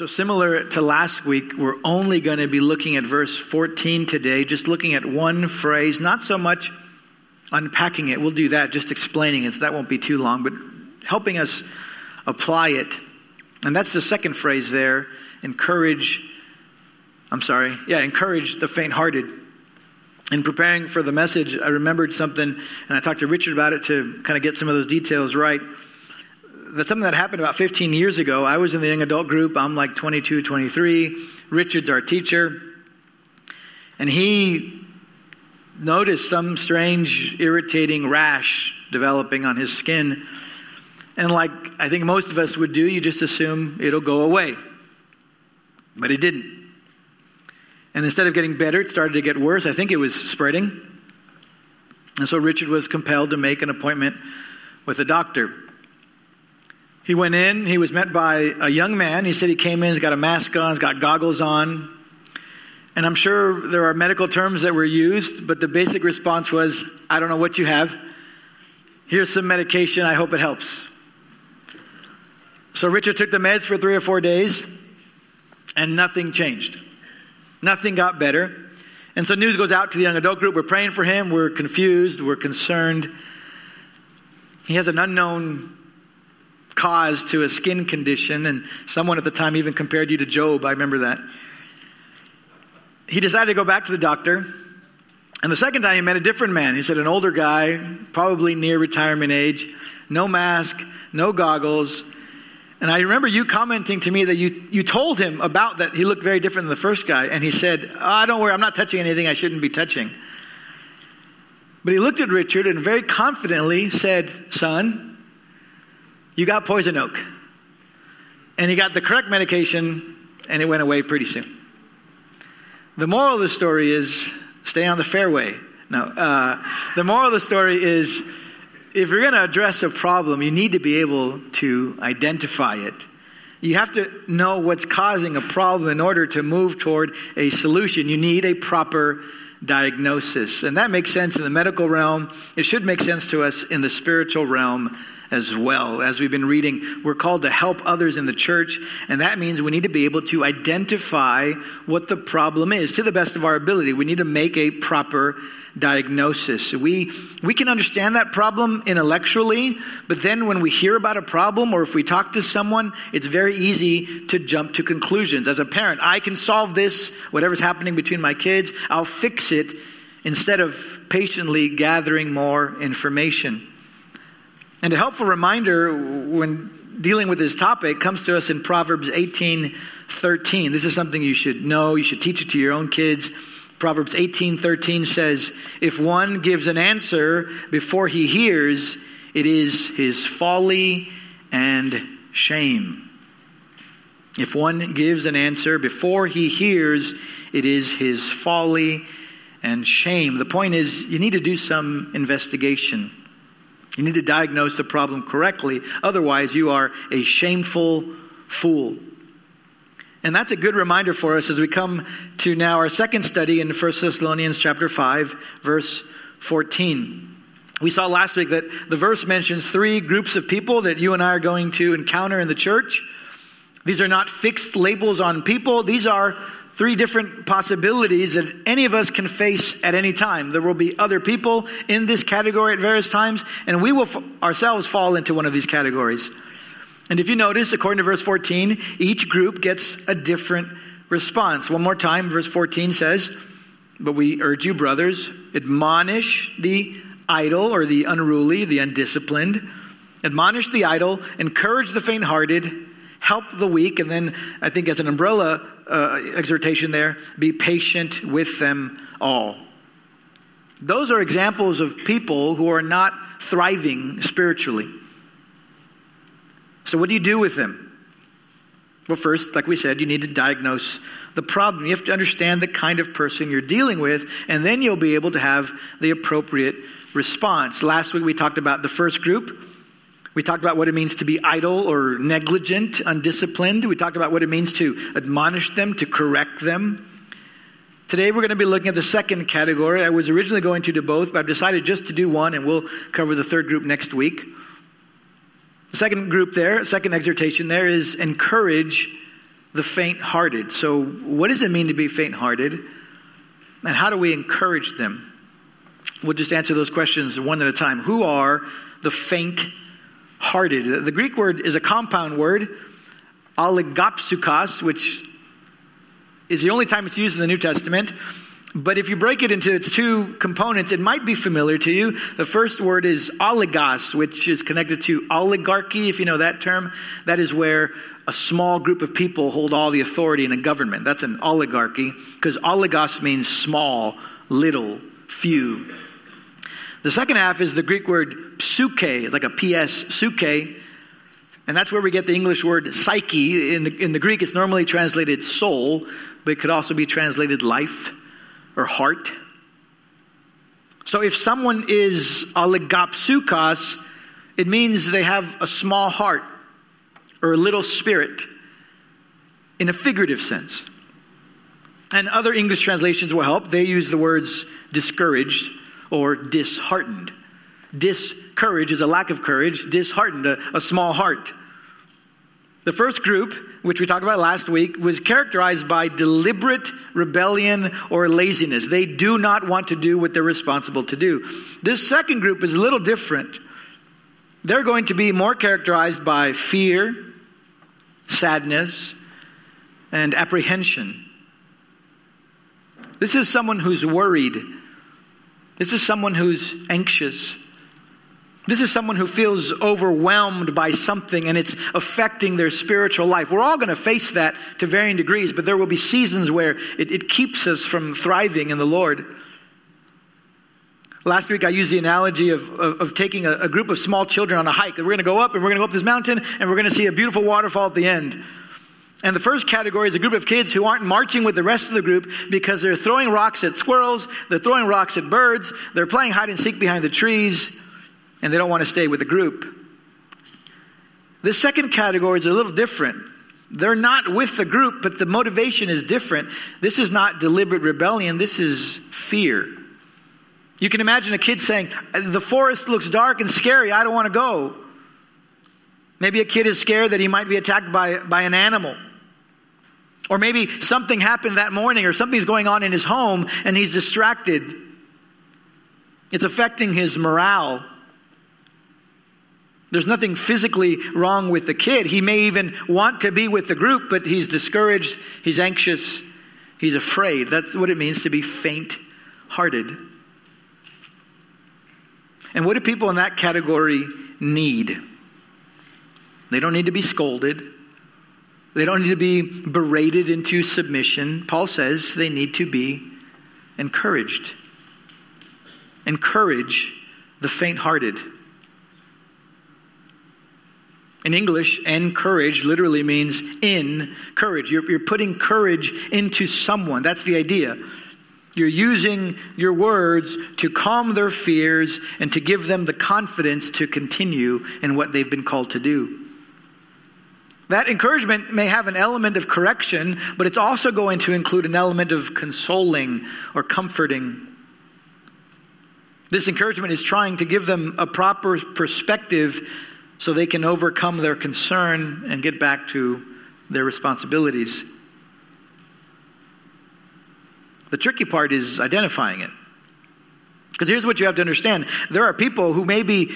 So, similar to last week, we're only going to be looking at verse 14 today, just looking at one phrase, not so much unpacking it. We'll do that, just explaining it, so that won't be too long, but helping us apply it. And that's the second phrase there encourage, I'm sorry, yeah, encourage the faint hearted. In preparing for the message, I remembered something, and I talked to Richard about it to kind of get some of those details right that's something that happened about 15 years ago. I was in the young adult group. I'm like 22, 23. Richard's our teacher. And he noticed some strange, irritating rash developing on his skin. And like I think most of us would do, you just assume it'll go away. But it didn't. And instead of getting better, it started to get worse. I think it was spreading. And so Richard was compelled to make an appointment with a doctor. He went in, he was met by a young man. He said he came in, he's got a mask on, he's got goggles on. And I'm sure there are medical terms that were used, but the basic response was, I don't know what you have. Here's some medication, I hope it helps. So Richard took the meds for three or four days, and nothing changed. Nothing got better. And so news goes out to the young adult group. We're praying for him. We're confused. We're concerned. He has an unknown cause to a skin condition, and someone at the time even compared you to Job. I remember that. He decided to go back to the doctor. And the second time he met a different man. He said, an older guy, probably near retirement age, no mask, no goggles. And I remember you commenting to me that you, you told him about that he looked very different than the first guy. And he said, oh, Don't worry, I'm not touching anything I shouldn't be touching. But he looked at Richard and very confidently said, Son, you got poison oak. And he got the correct medication, and it went away pretty soon. The moral of the story is stay on the fairway. No, uh, the moral of the story is if you're going to address a problem, you need to be able to identify it. You have to know what's causing a problem in order to move toward a solution. You need a proper diagnosis. And that makes sense in the medical realm. It should make sense to us in the spiritual realm as well. As we've been reading, we're called to help others in the church, and that means we need to be able to identify what the problem is to the best of our ability. We need to make a proper diagnosis. We, we can understand that problem intellectually, but then when we hear about a problem or if we talk to someone, it's very easy to jump to conclusions. As a parent, I can solve this, whatever's happening between my kids, I'll fix it instead of patiently gathering more information. And a helpful reminder when dealing with this topic comes to us in Proverbs 18 13. This is something you should know, you should teach it to your own kids. Proverbs 18 13 says, If one gives an answer before he hears, it is his folly and shame. If one gives an answer before he hears, it is his folly and shame. The point is, you need to do some investigation. You need to diagnose the problem correctly. Otherwise, you are a shameful fool. And that's a good reminder for us as we come to now our second study in 1 Thessalonians chapter 5, verse 14. We saw last week that the verse mentions three groups of people that you and I are going to encounter in the church. These are not fixed labels on people, these are three different possibilities that any of us can face at any time. There will be other people in this category at various times, and we will f- ourselves fall into one of these categories. And if you notice, according to verse 14, each group gets a different response. One more time, verse 14 says, But we urge you, brothers, admonish the idle or the unruly, the undisciplined, admonish the idle, encourage the faint hearted, help the weak, and then I think as an umbrella uh, exhortation there be patient with them all. Those are examples of people who are not thriving spiritually. So, what do you do with them? Well, first, like we said, you need to diagnose the problem. You have to understand the kind of person you're dealing with, and then you'll be able to have the appropriate response. Last week we talked about the first group we talked about what it means to be idle or negligent, undisciplined. We talked about what it means to admonish them, to correct them. Today we're going to be looking at the second category. I was originally going to do both, but I've decided just to do one, and we'll cover the third group next week. The second group there, second exhortation there is encourage the faint hearted. So, what does it mean to be faint hearted? And how do we encourage them? We'll just answer those questions one at a time. Who are the faint hearted? The Greek word is a compound word, oligopsukos, which is the only time it's used in the New Testament. But if you break it into its two components, it might be familiar to you. The first word is oligos, which is connected to oligarchy, if you know that term. That is where a small group of people hold all the authority in a government. That's an oligarchy, because oligos means small, little, few. The second half is the Greek word psuche, like a PS, psuche, and that's where we get the English word psyche. In the, in the Greek, it's normally translated soul, but it could also be translated life or heart. So if someone is oligopsukos, it means they have a small heart or a little spirit in a figurative sense. And other English translations will help. They use the words discouraged or disheartened. Discourage is a lack of courage, disheartened, a, a small heart. The first group, which we talked about last week, was characterized by deliberate rebellion or laziness. They do not want to do what they're responsible to do. This second group is a little different. They're going to be more characterized by fear, sadness, and apprehension. This is someone who's worried. This is someone who's anxious. This is someone who feels overwhelmed by something and it's affecting their spiritual life. We're all going to face that to varying degrees, but there will be seasons where it, it keeps us from thriving in the Lord. Last week, I used the analogy of, of, of taking a, a, group of small children on a hike. We're going to go up and we're going to go up this mountain and we're going to see a beautiful waterfall at the end. And the first category is a group of kids who aren't marching with the rest of the group because they're throwing rocks at squirrels, they're throwing rocks at birds, they're playing hide and seek behind the trees, and they don't want to stay with the group. The second category is a little different. They're not with the group, but the motivation is different. This is not deliberate rebellion, this is fear. You can imagine a kid saying, The forest looks dark and scary, I don't want to go. Maybe a kid is scared that he might be attacked by, by an animal. Or maybe something happened that morning or something's going on in his home and he's distracted. It's affecting his morale. There's nothing physically wrong with the kid. He may even want to be with the group, but he's discouraged, he's anxious, he's afraid. That's what it means to be faint hearted. And what do people in that category need? They don't need to be scolded. They don't need to be berated into submission. Paul says they need to be encouraged. Encourage the faint hearted. In English, encourage literally means in courage. You're, you're putting courage into someone. That's the idea. You're using your words to calm their fears and to give them the confidence to continue in what they've been called to do. That encouragement may have an element of correction, but it's also going to include an element of consoling or comforting. This encouragement is trying to give them a proper perspective so they can overcome their concern and get back to their responsibilities. The tricky part is identifying it. Because here's what you have to understand there are people who may be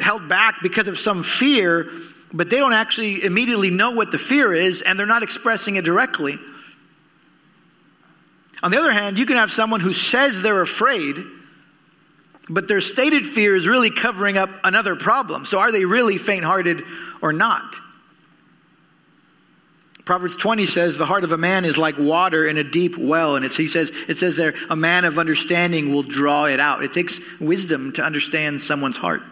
held back because of some fear, but they don't actually immediately know what the fear is, and they're not expressing it directly. On the other hand, you can have someone who says they're afraid, but their stated fear is really covering up another problem. So are they really faint hearted or not? Proverbs 20 says, The heart of a man is like water in a deep well. And it's, he says, it says there, a man of understanding will draw it out. It takes wisdom to understand someone's heart.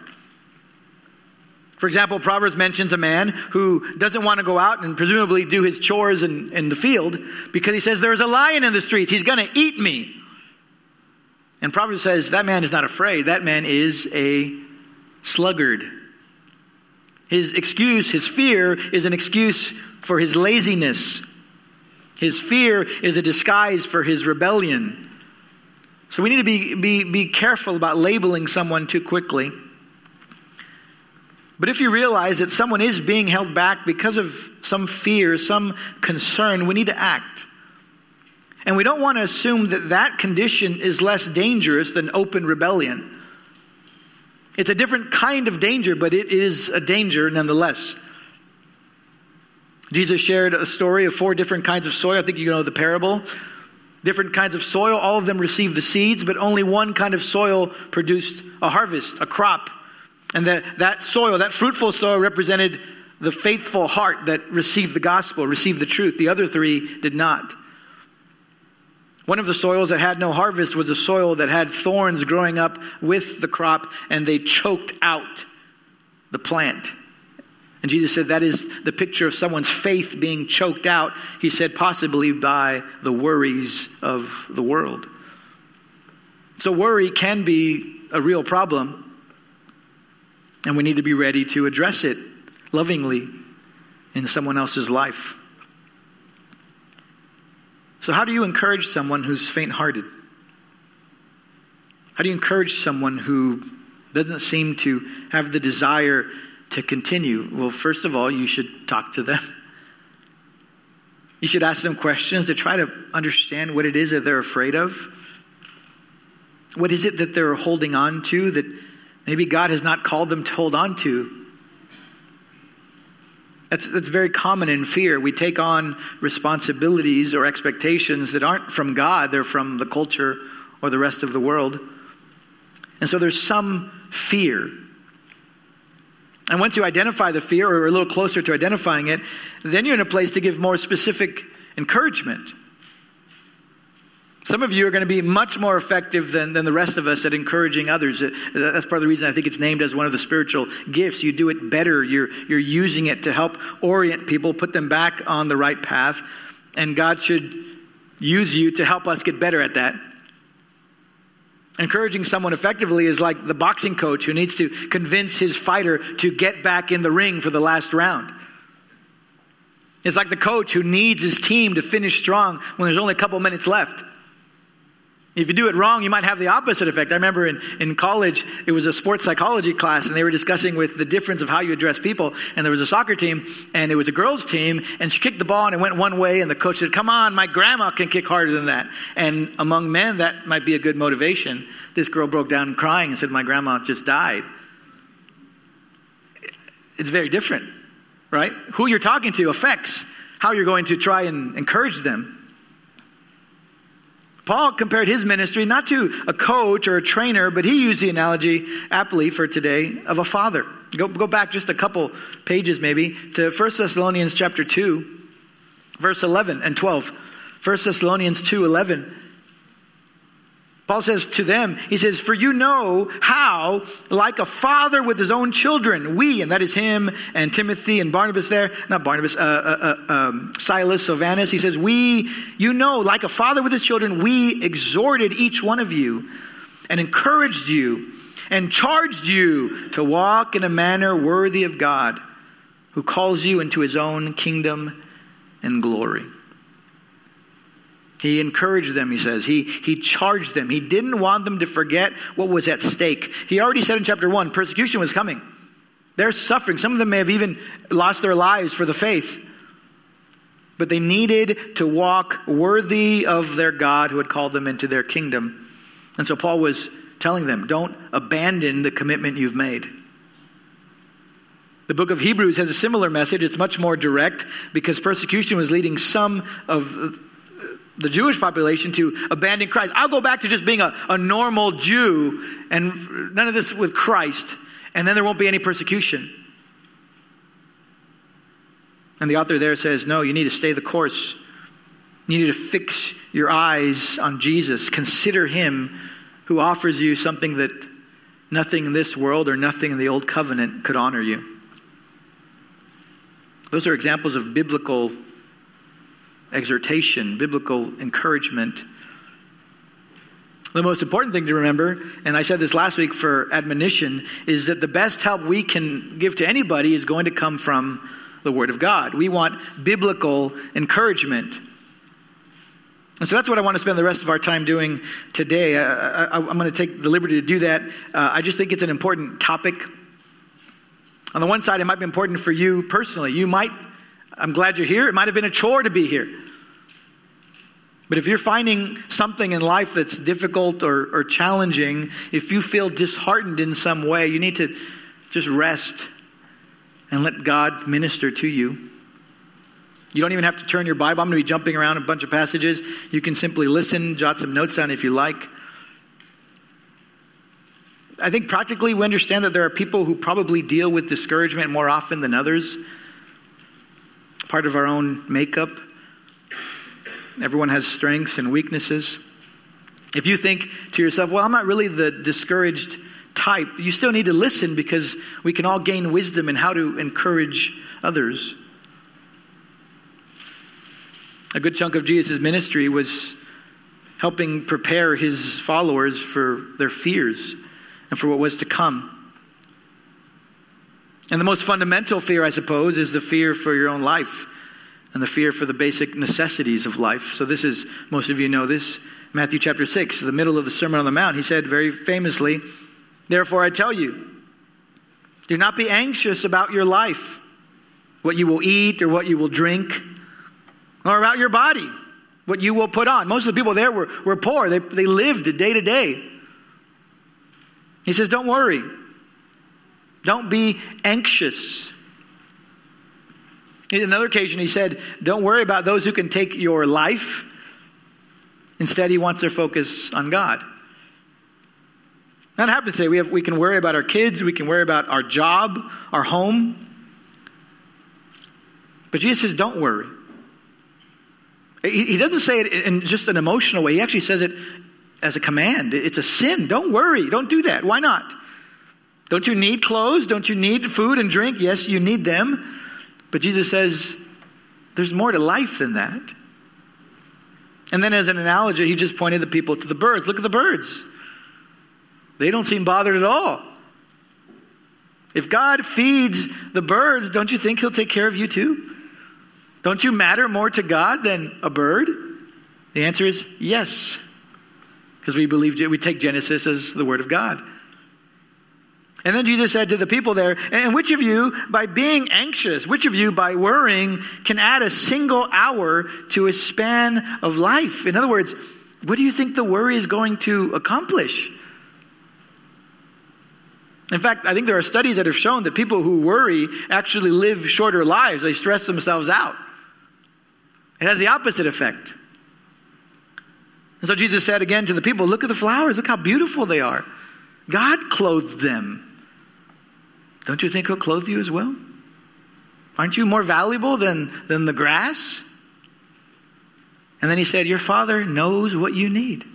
For example, Proverbs mentions a man who doesn't want to go out and presumably do his chores in, in the field because he says, There's a lion in the streets. He's going to eat me. And Proverbs says, That man is not afraid. That man is a sluggard. His excuse, his fear, is an excuse for his laziness. His fear is a disguise for his rebellion. So we need to be, be, be careful about labeling someone too quickly. But if you realize that someone is being held back because of some fear, some concern, we need to act. And we don't want to assume that that condition is less dangerous than open rebellion. It's a different kind of danger, but it is a danger nonetheless. Jesus shared a story of four different kinds of soil. I think you know the parable. Different kinds of soil, all of them received the seeds, but only one kind of soil produced a harvest, a crop. And that, that soil, that fruitful soil, represented the faithful heart that received the gospel, received the truth. The other three did not. One of the soils that had no harvest was a soil that had thorns growing up with the crop, and they choked out the plant. And Jesus said that is the picture of someone's faith being choked out, he said, possibly by the worries of the world. So, worry can be a real problem, and we need to be ready to address it lovingly in someone else's life. So, how do you encourage someone who's faint hearted? How do you encourage someone who doesn't seem to have the desire to continue? Well, first of all, you should talk to them. You should ask them questions to try to understand what it is that they're afraid of. What is it that they're holding on to that maybe God has not called them to hold on to? That's, that's very common in fear. We take on responsibilities or expectations that aren't from God, they're from the culture or the rest of the world. And so there's some fear and once you identify the fear, or a little closer to identifying it, then you're in a place to give more specific encouragement. Some of you are going to be much more effective than, than the rest of us at encouraging others. That's part of the reason I think it's named as one of the spiritual gifts. You do it better. You're, you're using it to help orient people, put them back on the right path. And God should use you to help us get better at that. Encouraging someone effectively is like the boxing coach who needs to convince his fighter to get back in the ring for the last round. It's like the coach who needs his team to finish strong when there's only a couple minutes left. If you do it wrong, you might have the opposite effect. I remember in, in college, it was a sports psychology class, and they were discussing with the difference of how you address people. And there was a soccer team, and it was a girls' team, and she kicked the ball, and it went one way, and the coach said, Come on, my grandma can kick harder than that. And among men, that might be a good motivation. This girl broke down crying and said, My grandma just died. It's very different, right? Who you're talking to affects how you're going to try and encourage them. Paul compared his ministry not to a coach or a trainer, but he used the analogy aptly for today of a father. Go, go back just a couple pages maybe to 1 Thessalonians chapter 2, verse 11 and 12. 1 Thessalonians 2 11. Paul says to them, he says, For you know how, like a father with his own children, we, and that is him and Timothy and Barnabas there, not Barnabas, uh, uh, uh, um, Silas, Silvanus, he says, We, you know, like a father with his children, we exhorted each one of you and encouraged you and charged you to walk in a manner worthy of God, who calls you into his own kingdom and glory. He encouraged them, he says. He, he charged them. He didn't want them to forget what was at stake. He already said in chapter 1 persecution was coming. They're suffering. Some of them may have even lost their lives for the faith. But they needed to walk worthy of their God who had called them into their kingdom. And so Paul was telling them don't abandon the commitment you've made. The book of Hebrews has a similar message. It's much more direct because persecution was leading some of the Jewish population to abandon Christ. I'll go back to just being a, a normal Jew and none of this with Christ, and then there won't be any persecution. And the author there says, no, you need to stay the course. You need to fix your eyes on Jesus. Consider him who offers you something that nothing in this world or nothing in the old covenant could honor you. Those are examples of biblical exhortation, biblical encouragement. The most important thing to remember, and I said this last week for admonition, is that the best help we can give to anybody is going to come from the Word of God. We want biblical encouragement. And so that's what I want to spend the rest of our time doing today. I, am going to take the liberty to do that. Uh, I just think it's an important topic. On the one side, it might be important for you personally. You might, I'm glad you're here. It might have been a chore to be here. But if you're finding something in life that's difficult or, or challenging, if you feel disheartened in some way, you need to just rest and let God minister to you. You don't even have to turn your Bible. I'm going to be jumping around a bunch of passages. You can simply listen, jot some notes down if you like. I think practically we understand that there are people who probably deal with discouragement more often than others. Part of our own makeup. Everyone has strengths and weaknesses. If you think to yourself, well, I'm not really the discouraged type, you still need to listen because we can all gain wisdom in how to encourage others. A good chunk of Jesus' ministry was helping prepare his followers for their fears and for what was to come. And the most fundamental fear, I suppose, is the fear for your own life and the fear for the basic necessities of life. So, this is, most of you know this, Matthew chapter 6, the middle of the Sermon on the Mount. He said very famously, Therefore I tell you, do not be anxious about your life, what you will eat or what you will drink, or about your body, what you will put on. Most of the people there were, were poor, they, they lived day to day. He says, Don't worry. Don't be anxious. In another occasion, he said, Don't worry about those who can take your life. Instead, he wants their focus on God. That happens today. We, have, we can worry about our kids, we can worry about our job, our home. But Jesus says, Don't worry. He, he doesn't say it in just an emotional way, he actually says it as a command. It's a sin. Don't worry. Don't do that. Why not? Don't you need clothes? Don't you need food and drink? Yes, you need them. But Jesus says there's more to life than that. And then, as an analogy, he just pointed the people to the birds. Look at the birds. They don't seem bothered at all. If God feeds the birds, don't you think he'll take care of you too? Don't you matter more to God than a bird? The answer is yes because we believe we take Genesis as the word of God. And then Jesus said to the people there, and which of you, by being anxious, which of you, by worrying, can add a single hour to a span of life? In other words, what do you think the worry is going to accomplish? In fact, I think there are studies that have shown that people who worry actually live shorter lives. They stress themselves out. It has the opposite effect. And so Jesus said again to the people, Look at the flowers, look how beautiful they are. God clothed them. Don't you think He'll clothe you as well? Aren't you more valuable than, than the grass? And then He said, Your Father knows what you need.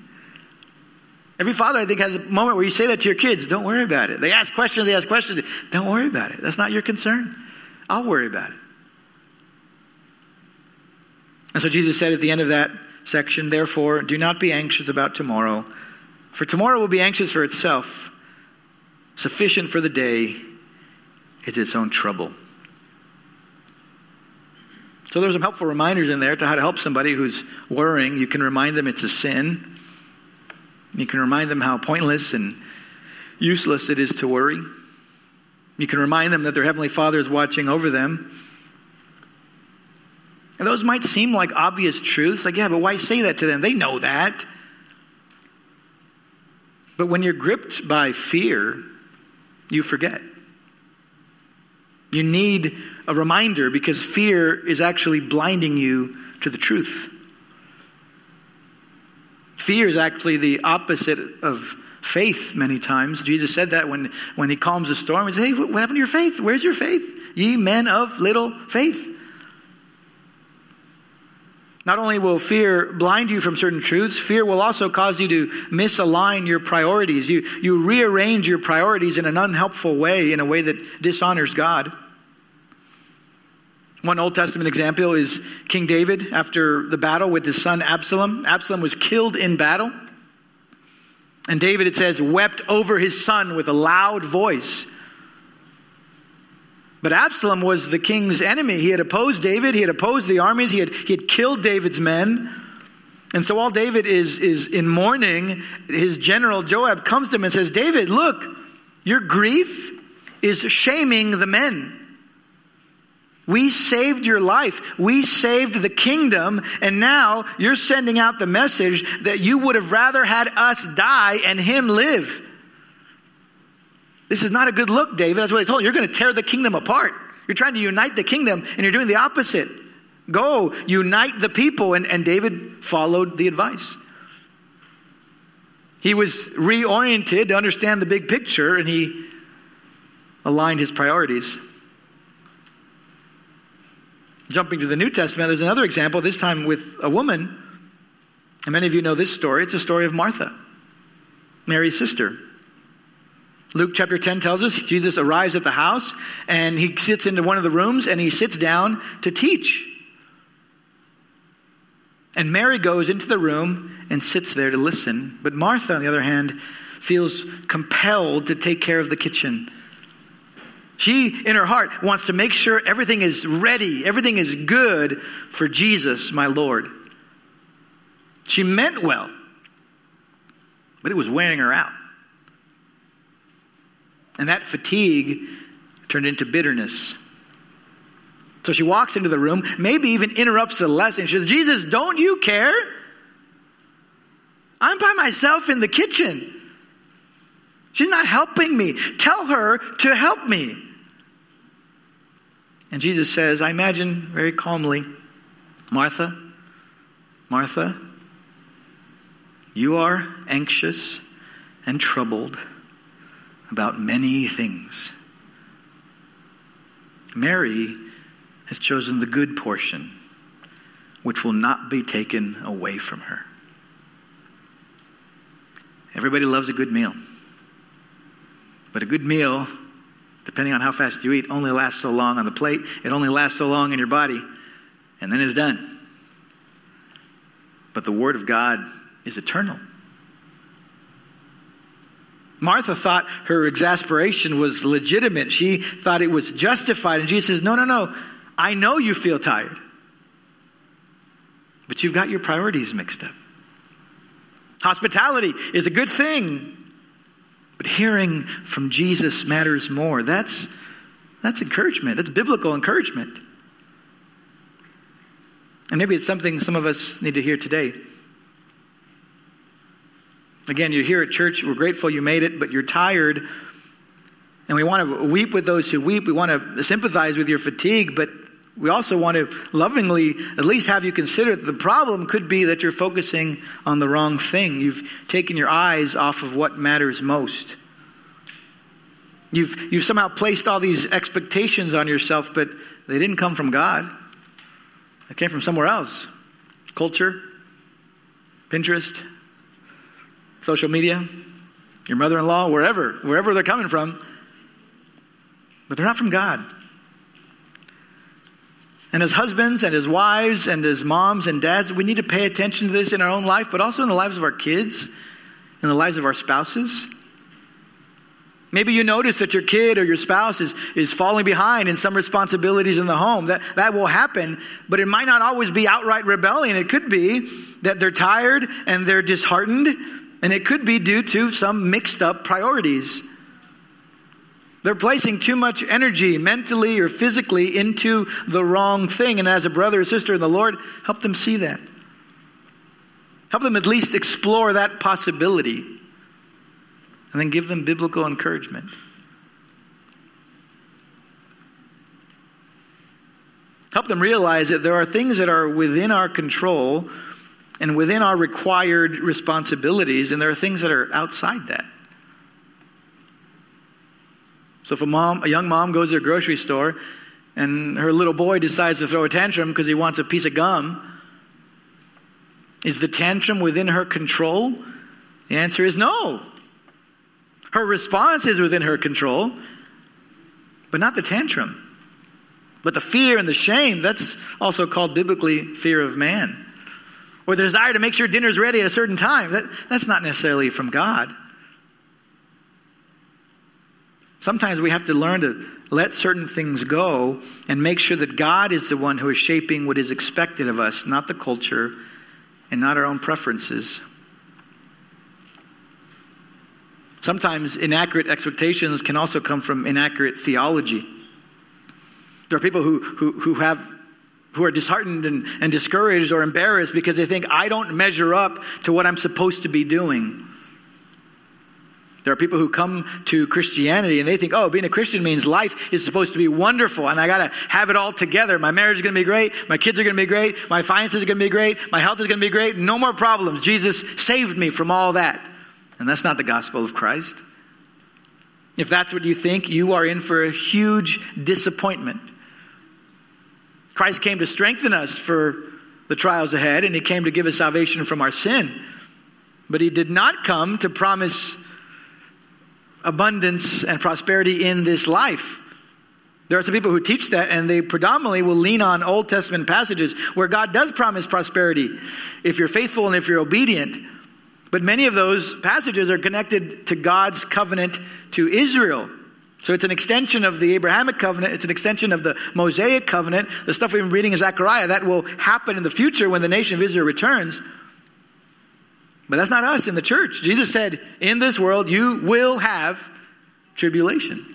Every father, I think, has a moment where you say that to your kids don't worry about it. They ask questions, they ask questions. Don't worry about it. That's not your concern. I'll worry about it. And so Jesus said at the end of that, section, therefore, do not be anxious about tomorrow, for tomorrow will be anxious for itself. Sufficient for the day is its own trouble. So there's some helpful reminders in there to how to help somebody who's worrying. You can remind them it's a sin. You can remind them how pointless and useless it is to worry. You can remind them that their Heavenly Father is watching over them and those might seem like obvious truths. Like, yeah, but why say that to them? They know that. But when you're gripped by fear, you forget. You need a reminder because fear is actually blinding you to the truth. Fear is actually the opposite of faith many times. Jesus said that when, when he calms a storm. He says, Hey, what happened to your faith? Where's your faith? Ye men of little faith. Not only will fear blind you from certain truths, fear will also cause you to misalign your priorities. You, you rearrange your priorities in an unhelpful way, in a way that dishonors God. One Old Testament example is King David after the battle with his son Absalom. Absalom was killed in battle. And David, it says, wept over his son with a loud voice. But Absalom was the king's enemy. He had opposed David, he had opposed the armies, he had, he had killed David's men. And so while David is, is in mourning, his general Joab comes to him and says, David, look, your grief is shaming the men. We saved your life. We saved the kingdom. And now you're sending out the message that you would have rather had us die and him live. This is not a good look, David. That's what I told you. You're going to tear the kingdom apart. You're trying to unite the kingdom and you're doing the opposite. Go, unite the people. And, and David followed the advice. He was reoriented to understand the big picture and he aligned his priorities. Jumping to the New Testament, there's another example, this time with a woman. And many of you know this story. It's a story of Martha, Mary's sister. Luke chapter 10 tells us Jesus arrives at the house and he sits into one of the rooms and he sits down to teach. And Mary goes into the room and sits there to listen. But Martha, on the other hand, feels compelled to take care of the kitchen. She, in her heart, wants to make sure everything is ready, everything is good for Jesus, my Lord. She meant well, but it was wearing her out. And that fatigue turned into bitterness. So she walks into the room, maybe even interrupts the lesson. She says, Jesus, don't you care? I'm by myself in the kitchen. She's not helping me. Tell her to help me. And Jesus says, I imagine very calmly, Martha, Martha, you are anxious and troubled about many things. Mary has chosen the good portion, which will not be taken away from her. Everybody loves a good meal. But a good meal, depending on how fast you eat, only lasts so long on the plate. It only lasts so long in your body, and then it's done. But the Word of God is eternal. Martha thought her exasperation was legitimate. She thought it was justified. And Jesus says, No, no, no. I know you feel tired. But you've got your priorities mixed up. Hospitality is a good thing. But hearing from Jesus matters more. That's, that's encouragement. That's biblical encouragement. And maybe it's something some of us need to hear today. Again, you're here at church, we're grateful you made it, but you're tired. And we want to weep with those who weep. We want to sympathize with your fatigue, but we also want to lovingly at least have you consider that the problem could be that you're focusing on the wrong thing. You've taken your eyes off of what matters most. You've, you've somehow placed all these expectations on yourself, but they didn't come from God. They came from somewhere else culture, Pinterest, social media, your mother in law, wherever, wherever they're coming from. But they're not from God. And as husbands and as wives and as moms and dads, we need to pay attention to this in our own life, but also in the lives of our kids, in the lives of our spouses. Maybe you notice that your kid or your spouse is, is falling behind in some responsibilities in the home. That, that will happen, but it might not always be outright rebellion. It could be that they're tired and they're disheartened and it could be due to some mixed up priorities. They're placing too much energy mentally or physically into the wrong thing. And as a brother or sister in the Lord, help them see that. Help them at least explore that possibility. And then give them biblical encouragement. Help them realize that there are things that are within our control and within our required responsibilities, and there are things that are outside that. So if a mom, a young mom goes to a grocery store and her little boy decides to throw a tantrum because he wants a piece of gum, is the tantrum within her control? The answer is no. Her response is within her control, but not the tantrum. But the fear and the shame, that's also called biblically fear of man or the desire to make sure dinner's ready at a certain time. That, that's not necessarily from God. Sometimes we have to learn to let certain things go and make sure that God is the one who is shaping what is expected of us, not the culture and not our own preferences. Sometimes inaccurate expectations can also come from inaccurate theology. There are people who, who, who have who are disheartened and, and discouraged or embarrassed because they think I don't measure up to what I'm supposed to be doing. There are people who come to Christianity and they think, oh, being a Christian means life is supposed to be wonderful and I got to have it all together. My marriage is going to be great. My kids are going to be great. My finances are going to be great. My health is going to be great. No more problems. Jesus saved me from all that. And that's not the gospel of Christ. If that's what you think, you are in for a huge disappointment. Christ came to strengthen us for the trials ahead and he came to give us salvation from our sin. But he did not come to promise abundance and prosperity in this life. There are some people who teach that, and they predominantly will lean on Old Testament passages where God does promise prosperity if you're faithful and if you're obedient. But many of those passages are connected to God's covenant to Israel. So it's an extension of the Abrahamic covenant, it's an extension of the Mosaic covenant. The stuff we've been reading in Zechariah, that will happen in the future when the nation of Israel returns. But that's not us in the church. Jesus said, In this world, you will have tribulation.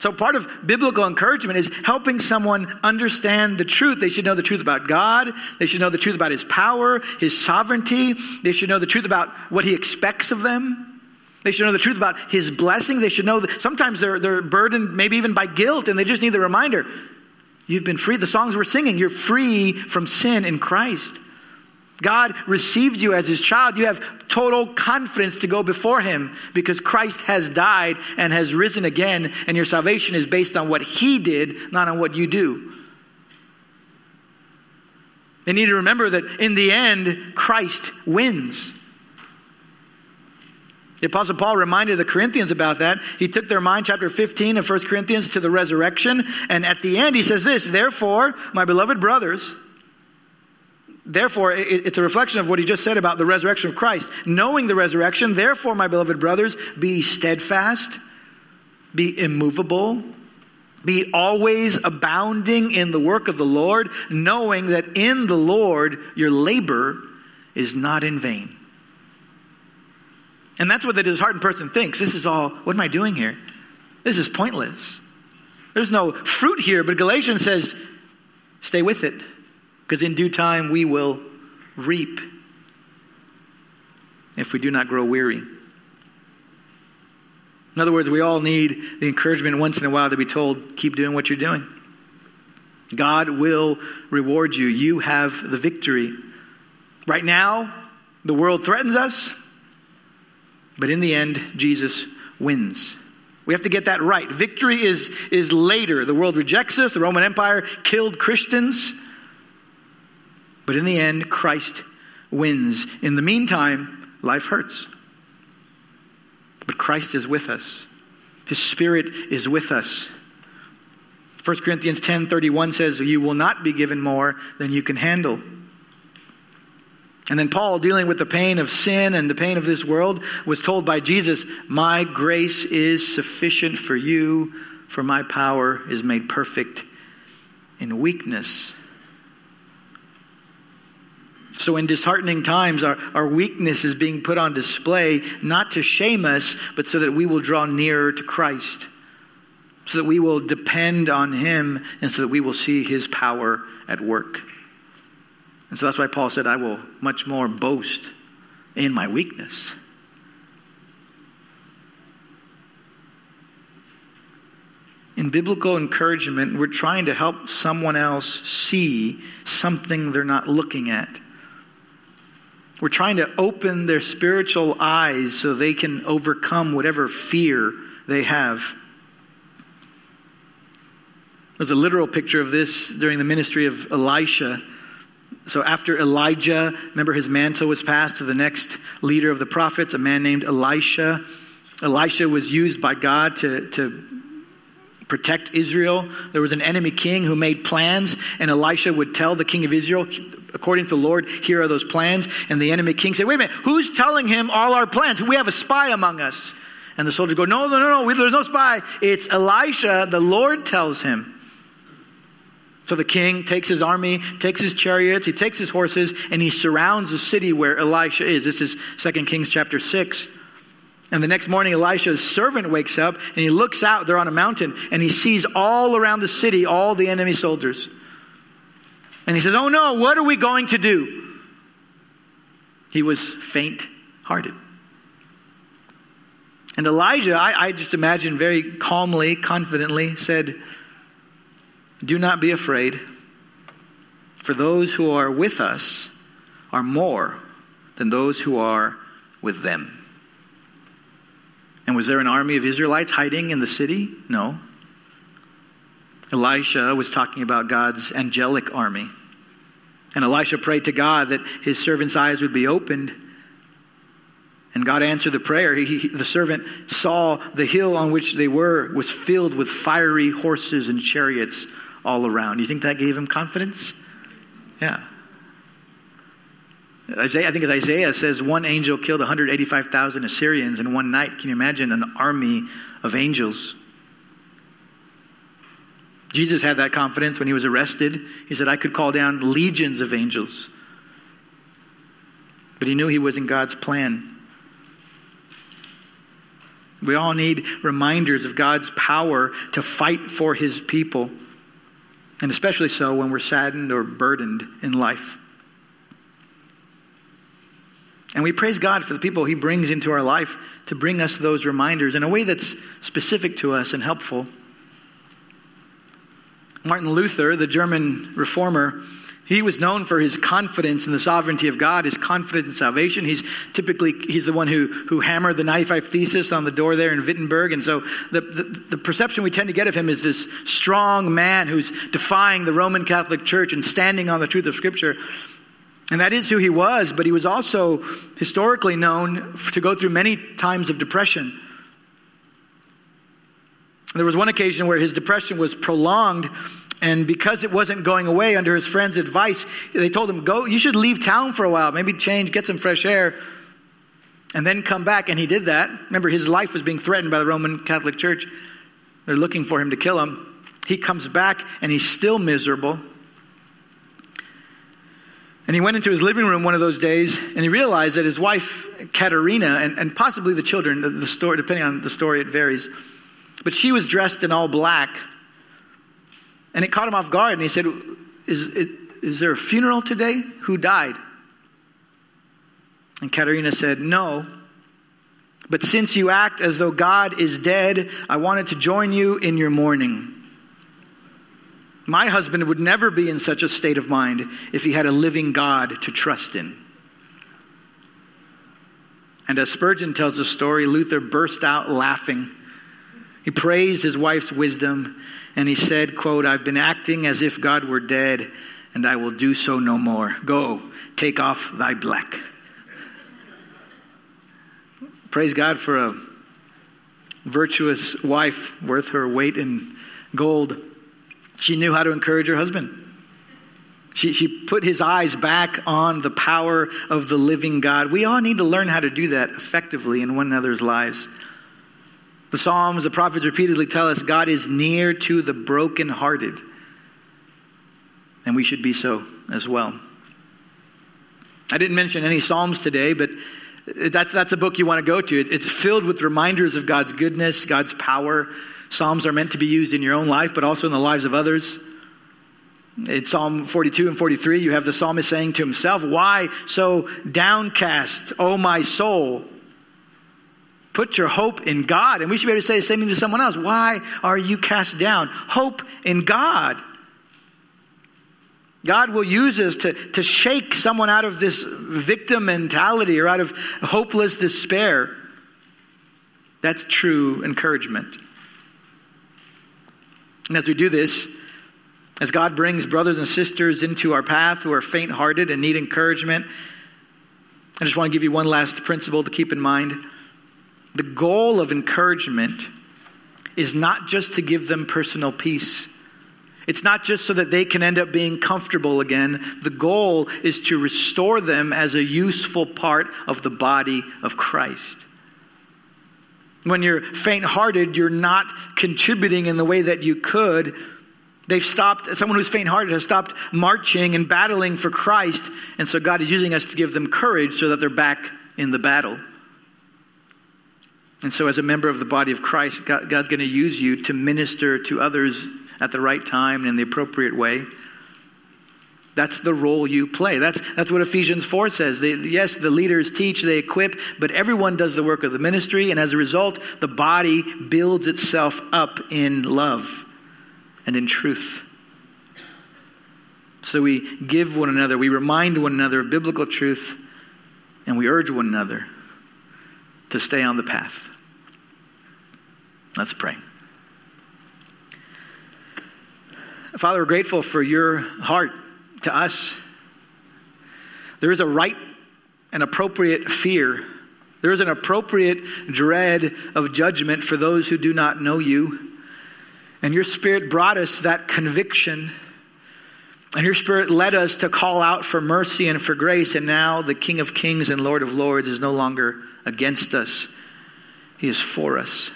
So, part of biblical encouragement is helping someone understand the truth. They should know the truth about God. They should know the truth about His power, His sovereignty. They should know the truth about what He expects of them. They should know the truth about His blessings. They should know that sometimes they're, they're burdened, maybe even by guilt, and they just need the reminder you've been free. The songs we're singing, you're free from sin in Christ. God receives you as his child, you have total confidence to go before him because Christ has died and has risen again, and your salvation is based on what he did, not on what you do. They need to remember that in the end, Christ wins. The Apostle Paul reminded the Corinthians about that. He took their mind, chapter 15 of 1 Corinthians, to the resurrection. And at the end, he says this Therefore, my beloved brothers, therefore, it's a reflection of what he just said about the resurrection of Christ. Knowing the resurrection, therefore, my beloved brothers, be steadfast, be immovable, be always abounding in the work of the Lord, knowing that in the Lord your labor is not in vain. And that's what the disheartened person thinks. This is all, what am I doing here? This is pointless. There's no fruit here, but Galatians says, stay with it because in due time we will reap if we do not grow weary. In other words, we all need the encouragement once in a while to be told, keep doing what you're doing. God will reward you. You have the victory. Right now, the world threatens us, but in the end, Jesus wins. We have to get that right. Victory is, is later. The world rejects us. The Roman Empire killed Christians. But in the end, Christ wins. In the meantime, life hurts. But Christ is with us. His Spirit is with us. 1 Corinthians 10:31 says, "You will not be given more than you can handle." And then Paul, dealing with the pain of sin and the pain of this world, was told by Jesus, My grace is sufficient for you, for my power is made perfect in weakness. So, in disheartening times, our, our weakness is being put on display, not to shame us, but so that we will draw nearer to Christ, so that we will depend on Him, and so that we will see His power at work. And so that's why Paul said, I will much more boast in my weakness. In biblical encouragement, we're trying to help someone else see something they're not looking at. We're trying to open their spiritual eyes so they can overcome whatever fear they have. There's a literal picture of this during the ministry of Elisha. So after Elijah, remember his mantle was passed to the next leader of the prophets, a man named Elisha. Elisha was used by God to, to protect Israel. There was an enemy king who made plans, and Elisha would tell the king of Israel, according to the Lord, here are those plans. And the enemy king said, Wait a minute, who's telling him all our plans? We have a spy among us. And the soldiers go, No, no, no, no, there's no spy. It's Elisha. The Lord tells him. So the king takes his army, takes his chariots, he takes his horses, and he surrounds the city where Elisha is. This is 2 Kings chapter 6. And the next morning, Elisha's servant wakes up and he looks out. They're on a mountain and he sees all around the city all the enemy soldiers. And he says, Oh no, what are we going to do? He was faint hearted. And Elijah, I, I, just imagine very calmly, confidently said, Do not be afraid, for those who are with us are more than those who are with them. And was there an army of Israelites hiding in the city? No. Elisha was talking about God's angelic army. And Elisha prayed to God that his servant's eyes would be opened. And God answered the prayer. He, he, the servant saw the hill on which they were was filled with fiery horses and chariots all around. You think that gave him confidence? Yeah. Isaiah, I think as Isaiah says, one angel killed 185,000 Assyrians in one night. Can you imagine an army of angels? Jesus had that confidence when he was arrested. He said, I could call down legions of angels. But he knew he was in God's plan. We all need reminders of God's power to fight for his people, and especially so when we're saddened or burdened in life. And we praise God for the people He brings into our life to bring us those reminders in a way that's specific to us and helpful. Martin Luther, the German reformer, he was known for his confidence in the sovereignty of God, his confidence in salvation. He's typically he's the one who, who hammered the 95 thesis on the door there in Wittenberg. And so the, the, the perception we tend to get of him is this strong man who's defying the Roman Catholic Church and standing on the truth of Scripture. And that is who he was, but he was also historically known to go through many times of depression. There was one occasion where his depression was prolonged, and because it wasn't going away under his friend's advice, they told him, Go, you should leave town for a while, maybe change, get some fresh air, and then come back. And he did that. Remember, his life was being threatened by the Roman Catholic Church. They're looking for him to kill him. He comes back, and he's still miserable. And he went into his living room one of those days and he realized that his wife, Katerina, and, and possibly the children, the, the story, depending on the story, it varies, but she was dressed in all black. And it caught him off guard and he said, Is, it, is there a funeral today? Who died? And Katerina said, No. But since you act as though God is dead, I wanted to join you in your mourning. My husband would never be in such a state of mind if he had a living God to trust in. And as Spurgeon tells the story, Luther burst out laughing. He praised his wife's wisdom and he said, quote, I've been acting as if God were dead and I will do so no more. Go, take off thy black. Praise God for a virtuous wife worth her weight in gold. She knew how to encourage her husband. She, she put his eyes back on the power of the living God. We all need to learn how to do that effectively in one another's lives. The Psalms, the prophets repeatedly tell us God is near to the brokenhearted. And we should be so as well. I didn't mention any Psalms today, but that's, that's a book you want to go to. It's filled with reminders of God's goodness, God's power, Psalms are meant to be used in your own life, but also in the lives of others. In Psalm 42 and 43, you have the psalmist saying to himself, Why so downcast, O my soul? Put your hope in God. And we should be able to say the same thing to someone else. Why are you cast down? Hope in God. God will use us to, to shake someone out of this victim mentality or out of hopeless despair. That's true encouragement. And as we do this, as God brings brothers and sisters into our path who are faint hearted and need encouragement, I just want to give you one last principle to keep in mind. The goal of encouragement is not just to give them personal peace. It's not just so that they can end up being comfortable again. The goal is to restore them as a useful part of the body of Christ. When you're faint hearted, you're not contributing in the way that you could. They've stopped, someone who's faint hearted has stopped marching and battling for Christ. And so God is using us to give them courage so that they're back in the battle. And so, as a member of the body of Christ, God, God's going to use you to minister to others at the right time and in the appropriate way. That's the role you play. That's, that's what Ephesians 4 says. They, yes, the leaders teach, they equip, but everyone does the work of the ministry, and as a result, the body builds itself up in love and in truth. So we give one another, we remind one another of biblical truth, and we urge one another to stay on the path. Let's pray. Father, we're grateful for your heart to us. There is a right and appropriate fear. There is an appropriate dread of judgment for those who do not know you. And your Spirit brought us that conviction. And your Spirit led us to call out for mercy and for grace. And now the King of Kings and Lord of Lords is no longer against us, He is for us.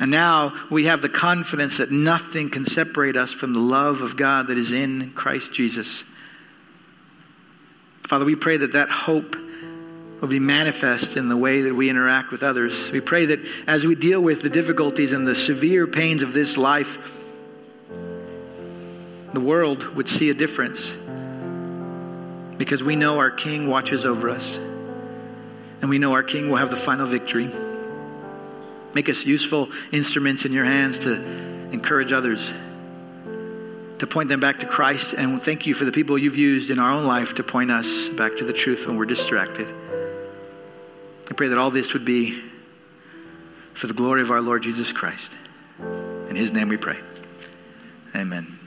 And now we have the confidence that nothing can separate us from the love of God that is in Christ Jesus. Father, we pray that that hope will be manifest in the way that we interact with others. We pray that as we deal with the difficulties and the severe pains of this life, the world would see a difference because we know our King watches over us and we know our King will have the final victory. Make us useful instruments in your hands to encourage others, to point them back to Christ. And thank you for the people you've used in our own life to point us back to the truth when we're distracted. I pray that all this would be for the glory of our Lord Jesus Christ. In his name we pray. Amen.